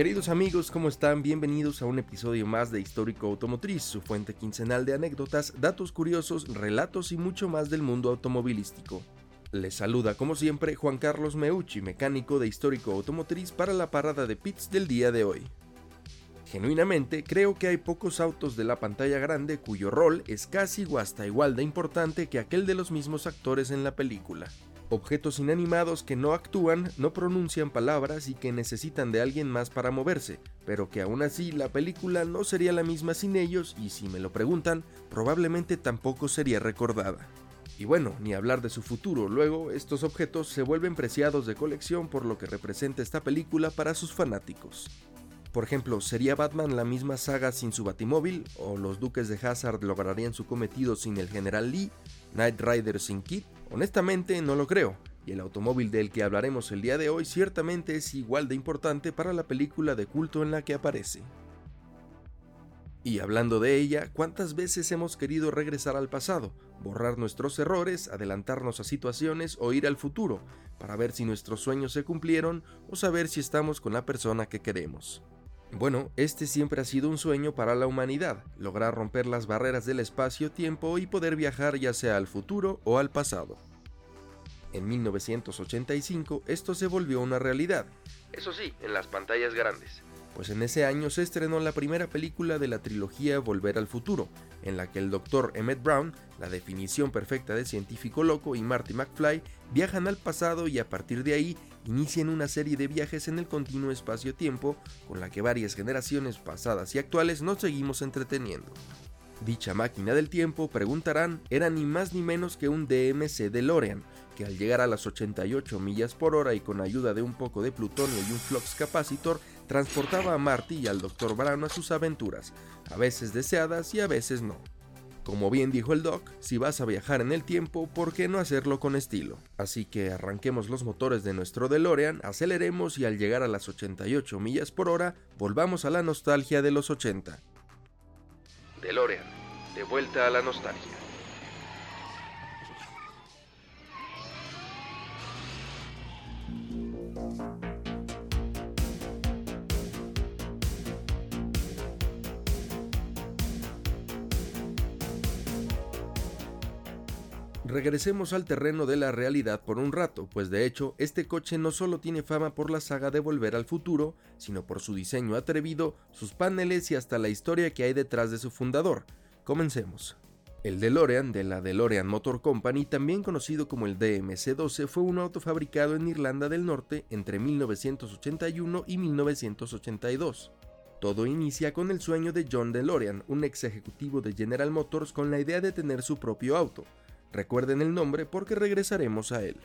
Queridos amigos, ¿cómo están? Bienvenidos a un episodio más de Histórico Automotriz, su fuente quincenal de anécdotas, datos curiosos, relatos y mucho más del mundo automovilístico. Les saluda como siempre Juan Carlos Meucci, mecánico de Histórico Automotriz para la parada de pits del día de hoy. Genuinamente, creo que hay pocos autos de la pantalla grande cuyo rol es casi o hasta igual de importante que aquel de los mismos actores en la película objetos inanimados que no actúan, no pronuncian palabras y que necesitan de alguien más para moverse, pero que aún así la película no sería la misma sin ellos y si me lo preguntan, probablemente tampoco sería recordada. Y bueno, ni hablar de su futuro, luego estos objetos se vuelven preciados de colección por lo que representa esta película para sus fanáticos. Por ejemplo, ¿sería Batman la misma saga sin su batimóvil? ¿O los duques de Hazard lograrían su cometido sin el general Lee? ¿Night Rider sin Kit? Honestamente no lo creo, y el automóvil del que hablaremos el día de hoy ciertamente es igual de importante para la película de culto en la que aparece. Y hablando de ella, ¿cuántas veces hemos querido regresar al pasado, borrar nuestros errores, adelantarnos a situaciones o ir al futuro, para ver si nuestros sueños se cumplieron o saber si estamos con la persona que queremos? Bueno, este siempre ha sido un sueño para la humanidad, lograr romper las barreras del espacio-tiempo y poder viajar ya sea al futuro o al pasado. En 1985 esto se volvió una realidad, eso sí, en las pantallas grandes, pues en ese año se estrenó la primera película de la trilogía Volver al Futuro, en la que el Dr. Emmett Brown, la definición perfecta de científico loco, y Marty McFly viajan al pasado y a partir de ahí inician una serie de viajes en el continuo espacio-tiempo con la que varias generaciones pasadas y actuales nos seguimos entreteniendo. Dicha máquina del tiempo, preguntarán, era ni más ni menos que un DMC DeLorean, que al llegar a las 88 millas por hora y con ayuda de un poco de plutonio y un flux capacitor, transportaba a Marty y al Dr. Brown a sus aventuras, a veces deseadas y a veces no. Como bien dijo el Doc, si vas a viajar en el tiempo, ¿por qué no hacerlo con estilo? Así que arranquemos los motores de nuestro DeLorean, aceleremos y al llegar a las 88 millas por hora, volvamos a la nostalgia de los 80. DeLorean, de vuelta a la nostalgia. Regresemos al terreno de la realidad por un rato, pues de hecho este coche no solo tiene fama por la saga de Volver al Futuro, sino por su diseño atrevido, sus paneles y hasta la historia que hay detrás de su fundador. Comencemos. El DeLorean de la DeLorean Motor Company, también conocido como el DMC-12, fue un auto fabricado en Irlanda del Norte entre 1981 y 1982. Todo inicia con el sueño de John DeLorean, un ex ejecutivo de General Motors con la idea de tener su propio auto, Recuerden el nombre porque regresaremos a él.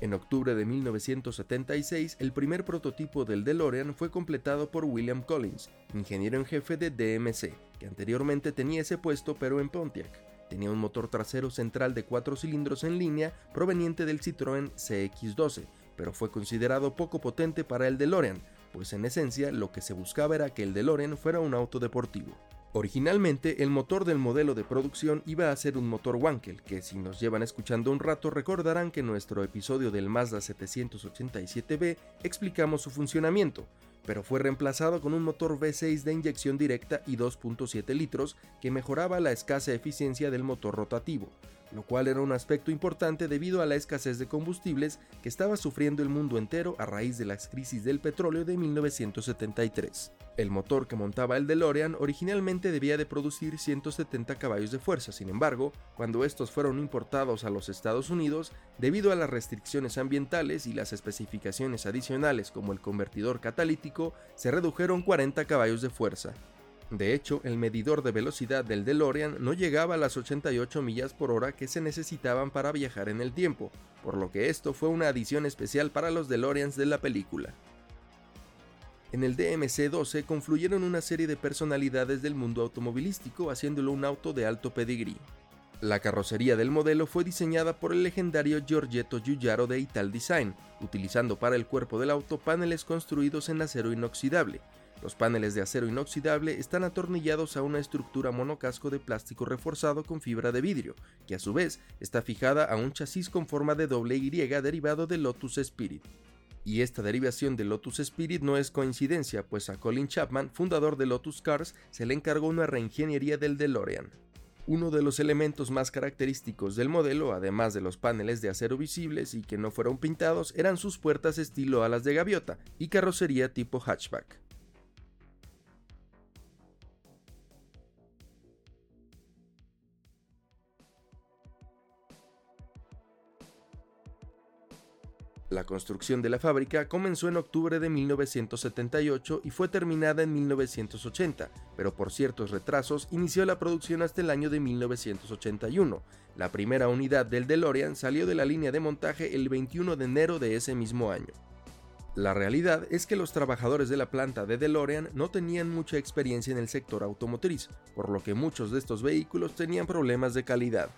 En octubre de 1976, el primer prototipo del DeLorean fue completado por William Collins, ingeniero en jefe de DMC, que anteriormente tenía ese puesto pero en Pontiac. Tenía un motor trasero central de 4 cilindros en línea proveniente del Citroën CX12, pero fue considerado poco potente para el DeLorean, pues en esencia lo que se buscaba era que el DeLorean fuera un auto deportivo. Originalmente, el motor del modelo de producción iba a ser un motor Wankel, que si nos llevan escuchando un rato recordarán que en nuestro episodio del Mazda 787B explicamos su funcionamiento, pero fue reemplazado con un motor V6 de inyección directa y 2.7 litros que mejoraba la escasa eficiencia del motor rotativo, lo cual era un aspecto importante debido a la escasez de combustibles que estaba sufriendo el mundo entero a raíz de la crisis del petróleo de 1973. El motor que montaba el DeLorean originalmente debía de producir 170 caballos de fuerza, sin embargo, cuando estos fueron importados a los Estados Unidos, debido a las restricciones ambientales y las especificaciones adicionales como el convertidor catalítico, se redujeron 40 caballos de fuerza. De hecho, el medidor de velocidad del DeLorean no llegaba a las 88 millas por hora que se necesitaban para viajar en el tiempo, por lo que esto fue una adición especial para los DeLoreans de la película. En el DMC-12 confluyeron una serie de personalidades del mundo automovilístico haciéndolo un auto de alto pedigrí. La carrocería del modelo fue diseñada por el legendario Giorgetto Giugiaro de Ital Design, utilizando para el cuerpo del auto paneles construidos en acero inoxidable, los paneles de acero inoxidable están atornillados a una estructura monocasco de plástico reforzado con fibra de vidrio, que a su vez está fijada a un chasis con forma de doble Y derivado del Lotus Spirit. Y esta derivación de Lotus Spirit no es coincidencia, pues a Colin Chapman, fundador de Lotus Cars, se le encargó una reingeniería del DeLorean. Uno de los elementos más característicos del modelo, además de los paneles de acero visibles y que no fueron pintados, eran sus puertas estilo alas de gaviota y carrocería tipo hatchback. La construcción de la fábrica comenzó en octubre de 1978 y fue terminada en 1980, pero por ciertos retrasos inició la producción hasta el año de 1981. La primera unidad del DeLorean salió de la línea de montaje el 21 de enero de ese mismo año. La realidad es que los trabajadores de la planta de DeLorean no tenían mucha experiencia en el sector automotriz, por lo que muchos de estos vehículos tenían problemas de calidad.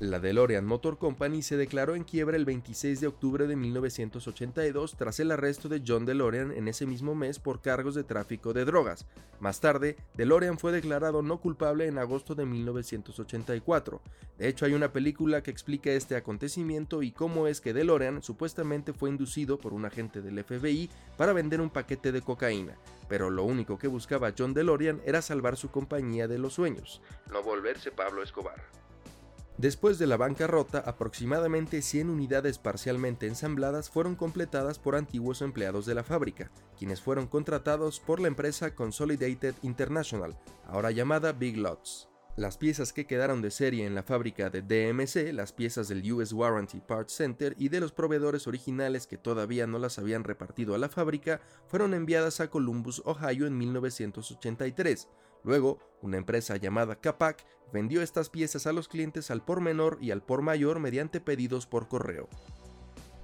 La DeLorean Motor Company se declaró en quiebra el 26 de octubre de 1982 tras el arresto de John DeLorean en ese mismo mes por cargos de tráfico de drogas. Más tarde, DeLorean fue declarado no culpable en agosto de 1984. De hecho, hay una película que explica este acontecimiento y cómo es que DeLorean supuestamente fue inducido por un agente del FBI para vender un paquete de cocaína, pero lo único que buscaba John DeLorean era salvar su compañía de los sueños, no volverse Pablo Escobar. Después de la bancarrota, aproximadamente 100 unidades parcialmente ensambladas fueron completadas por antiguos empleados de la fábrica, quienes fueron contratados por la empresa Consolidated International, ahora llamada Big Lots. Las piezas que quedaron de serie en la fábrica de DMC, las piezas del US Warranty Parts Center y de los proveedores originales que todavía no las habían repartido a la fábrica, fueron enviadas a Columbus, Ohio en 1983. Luego, una empresa llamada Capac vendió estas piezas a los clientes al por menor y al por mayor mediante pedidos por correo.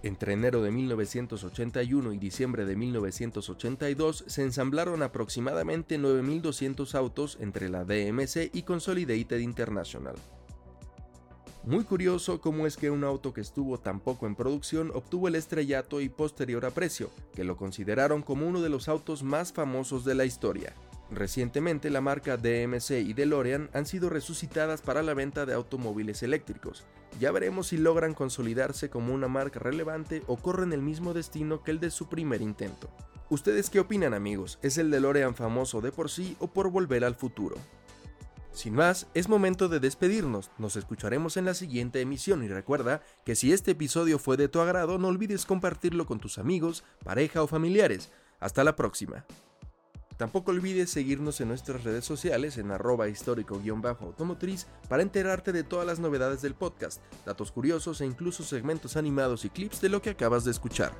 Entre enero de 1981 y diciembre de 1982 se ensamblaron aproximadamente 9.200 autos entre la DMC y Consolidated International. Muy curioso cómo es que un auto que estuvo tan poco en producción obtuvo el estrellato y posterior aprecio, que lo consideraron como uno de los autos más famosos de la historia. Recientemente la marca DMC y DeLorean han sido resucitadas para la venta de automóviles eléctricos. Ya veremos si logran consolidarse como una marca relevante o corren el mismo destino que el de su primer intento. ¿Ustedes qué opinan amigos? ¿Es el DeLorean famoso de por sí o por volver al futuro? Sin más, es momento de despedirnos, nos escucharemos en la siguiente emisión y recuerda que si este episodio fue de tu agrado no olvides compartirlo con tus amigos, pareja o familiares. Hasta la próxima. Tampoco olvides seguirnos en nuestras redes sociales en arroba histórico-automotriz para enterarte de todas las novedades del podcast, datos curiosos e incluso segmentos animados y clips de lo que acabas de escuchar.